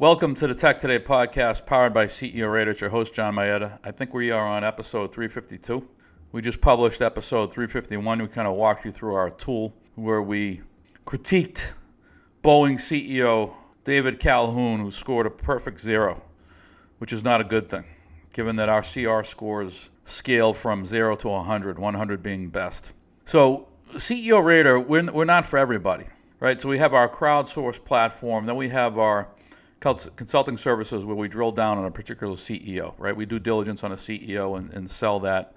Welcome to the Tech Today podcast powered by CEO Radar. It's your host, John Mayetta. I think we are on episode 352. We just published episode 351. We kind of walked you through our tool where we critiqued Boeing CEO David Calhoun, who scored a perfect zero, which is not a good thing, given that our CR scores scale from zero to 100, 100 being best. So, CEO Radar, we're, we're not for everybody, right? So, we have our crowdsourced platform, then we have our consulting services where we drill down on a particular CEO, right? We do diligence on a CEO and, and sell that.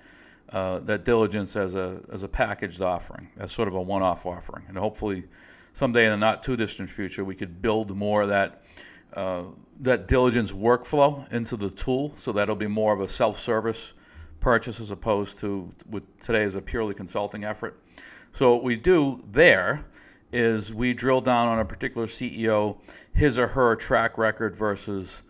Uh, that diligence as a as a packaged offering, as sort of a one-off offering, and hopefully someday in the not too distant future, we could build more of that uh, that diligence workflow into the tool, so that'll be more of a self-service purchase as opposed to what today is a purely consulting effort. So what we do there is we drill down on a particular CEO, his or her track record versus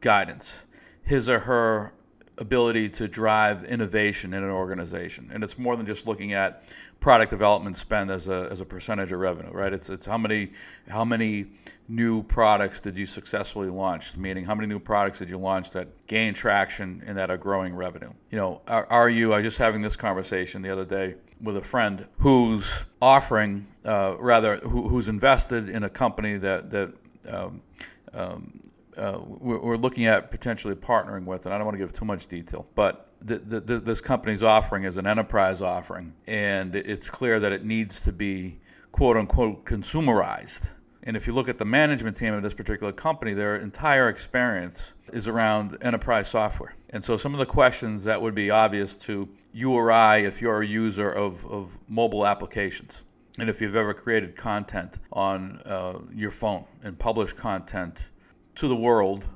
guidance, his or her ability to drive innovation in an organization. And it's more than just looking at product development spend as a, as a percentage of revenue, right? It's, it's how many how many new products did you successfully launch? Meaning, how many new products did you launch that gain traction and that are growing revenue? You know, are, are you? I was just having this conversation the other day with a friend who's offering, uh, rather, who, who's invested in a company that that um, um, uh, we're, looking at potentially partnering with, and I don't want to give too much detail, but the, the, this company's offering is an enterprise offering, and it's clear that it needs to be quote unquote consumerized. And if you look at the management team of this particular company, their entire experience is around enterprise software. And so some of the questions that would be obvious to you or I if you're a user of, of mobile applications. And if you've ever created content on uh, your phone and published content to the world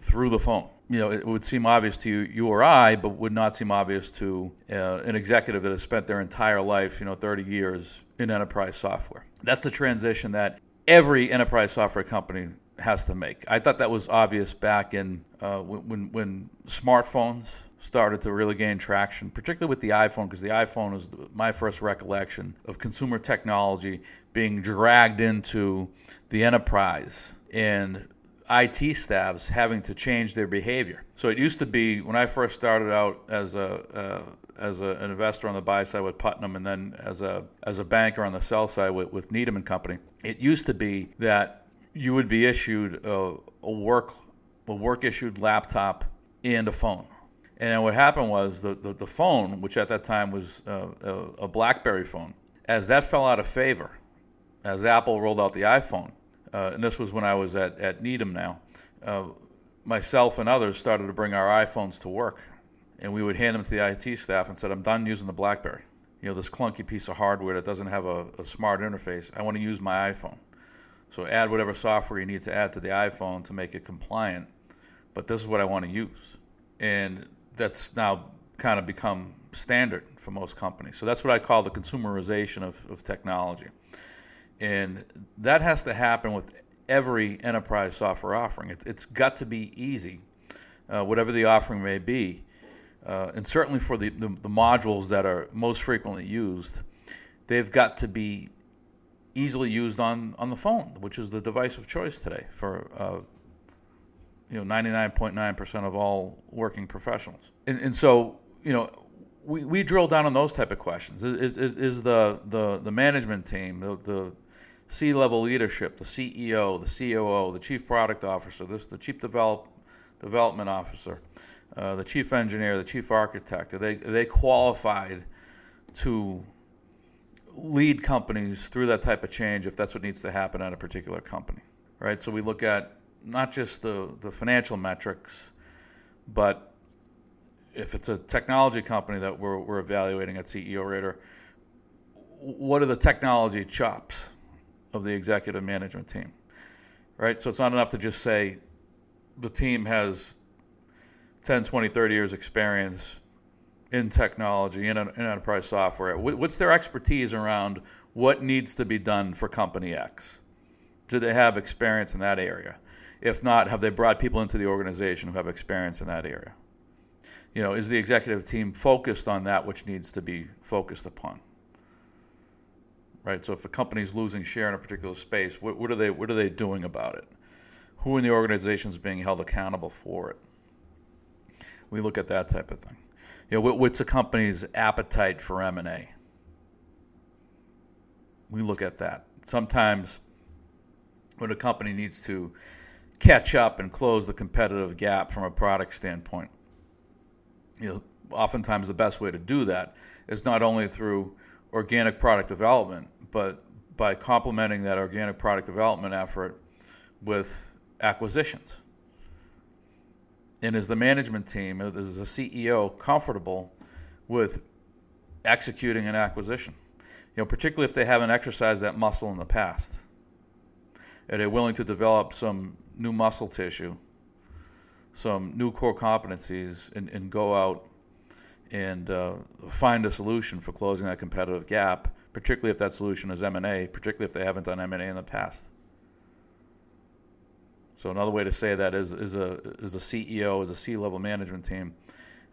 through the phone you know, it would seem obvious to you, you or I, but would not seem obvious to uh, an executive that has spent their entire life, you know, 30 years in enterprise software. That's a transition that every enterprise software company has to make. I thought that was obvious back in uh, when when smartphones started to really gain traction, particularly with the iPhone, because the iPhone is my first recollection of consumer technology being dragged into the enterprise and IT staffs having to change their behavior. So it used to be when I first started out as a uh, as a, an investor on the buy side with Putnam, and then as a as a banker on the sell side with, with Needham and Company. It used to be that you would be issued a, a work a work issued laptop and a phone. And what happened was the, the, the phone, which at that time was uh, a, a BlackBerry phone, as that fell out of favor, as Apple rolled out the iPhone, uh, and this was when I was at, at Needham now, uh, myself and others started to bring our iPhones to work. And we would hand them to the IT staff and said, I'm done using the Blackberry. You know, this clunky piece of hardware that doesn't have a, a smart interface. I want to use my iPhone. So add whatever software you need to add to the iPhone to make it compliant. But this is what I want to use. And that's now kind of become standard for most companies. So that's what I call the consumerization of, of technology. And that has to happen with every enterprise software offering. It, it's got to be easy, uh, whatever the offering may be. Uh, and certainly for the, the, the, modules that are most frequently used, they've got to be easily used on, on the phone, which is the device of choice today for uh, you know 99.9% of all working professionals. And, and so, you know, we, we drill down on those type of questions. Is, is, is the, the, the management team, the, the C level leadership, the CEO, the COO, the chief product officer, this the chief develop, development officer, uh, the chief engineer, the chief architect, are they, are they qualified to lead companies through that type of change if that's what needs to happen at a particular company, right? So we look at not just the, the financial metrics, but if it's a technology company that we're, we're evaluating at CEO Radar, what are the technology chops? Of the executive management team, right? So it's not enough to just say the team has 10, 20, 30 years experience in technology, in, in enterprise software. What's their expertise around what needs to be done for company X? Do they have experience in that area? If not, have they brought people into the organization who have experience in that area? You know, is the executive team focused on that which needs to be focused upon? Right? So if a company's losing share in a particular space, what, what, are they what are they doing about it? who in the organization is being held accountable for it. We look at that type of thing. You know, what's a company's appetite for M&A? We look at that. Sometimes when a company needs to catch up and close the competitive gap from a product standpoint, you know, oftentimes the best way to do that is not only through organic product development, but by complementing that organic product development effort with acquisitions. And is the management team, is the CEO comfortable with executing an acquisition? You know, particularly if they haven't exercised that muscle in the past. Are they willing to develop some new muscle tissue, some new core competencies, and, and go out and uh, find a solution for closing that competitive gap, particularly if that solution is M&A, particularly if they haven't done M&A in the past. So another way to say that is, is a is a CEO, is a C-level management team.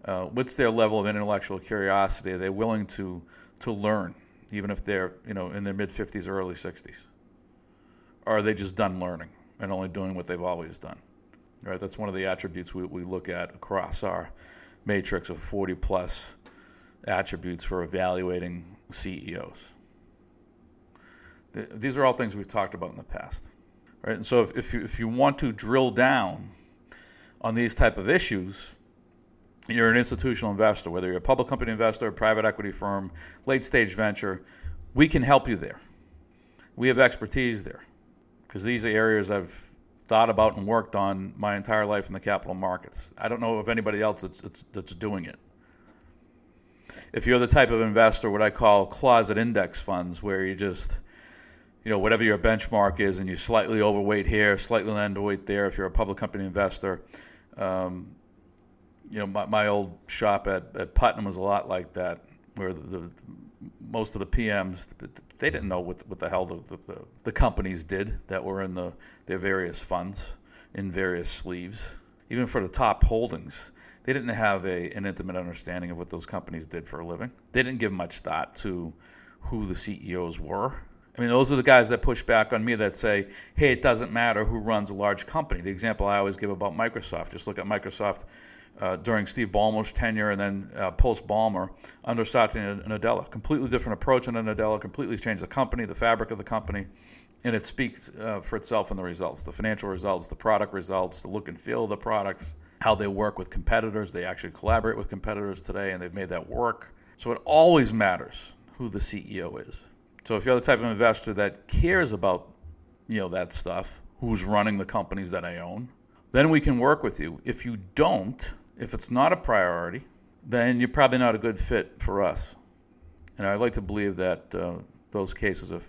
Uh, what's their level of intellectual curiosity? Are they willing to to learn, even if they're you know in their mid 50s or early 60s? Or are they just done learning and only doing what they've always done? Right. That's one of the attributes we, we look at across our matrix of 40 plus attributes for evaluating CEOs. These are all things we've talked about in the past. Right? And so if, if, you, if you want to drill down on these type of issues, you're an institutional investor, whether you're a public company investor, a private equity firm, late stage venture, we can help you there. We have expertise there because these are areas I've thought about and worked on my entire life in the capital markets. I don't know of anybody else that's, that's, that's doing it. If you're the type of investor, what I call closet index funds, where you just, you know, whatever your benchmark is, and you're slightly overweight here, slightly underweight there. If you're a public company investor, um, you know, my, my old shop at, at Putnam was a lot like that, where the, the most of the PMs they didn't know what what the hell the, the, the companies did that were in the their various funds in various sleeves. Even for the top holdings, they didn't have a an intimate understanding of what those companies did for a living. They didn't give much thought to who the CEOs were. I mean, those are the guys that push back on me that say, "Hey, it doesn't matter who runs a large company." The example I always give about Microsoft: just look at Microsoft uh, during Steve Ballmer's tenure and then uh, post Ballmer under Satya Nadella. Completely different approach under Nadella, completely changed the company, the fabric of the company, and it speaks uh, for itself in the results the financial results, the product results, the look and feel of the products, how they work with competitors. They actually collaborate with competitors today, and they've made that work. So it always matters who the CEO is. So if you're the type of investor that cares about you know that stuff, who's running the companies that I own, then we can work with you. If you don't, if it's not a priority, then you're probably not a good fit for us. And I'd like to believe that uh, those cases are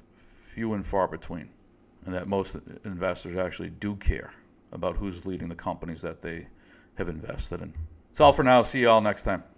few and far between, and that most investors actually do care about who's leading the companies that they have invested in. That's all for now. See you all next time.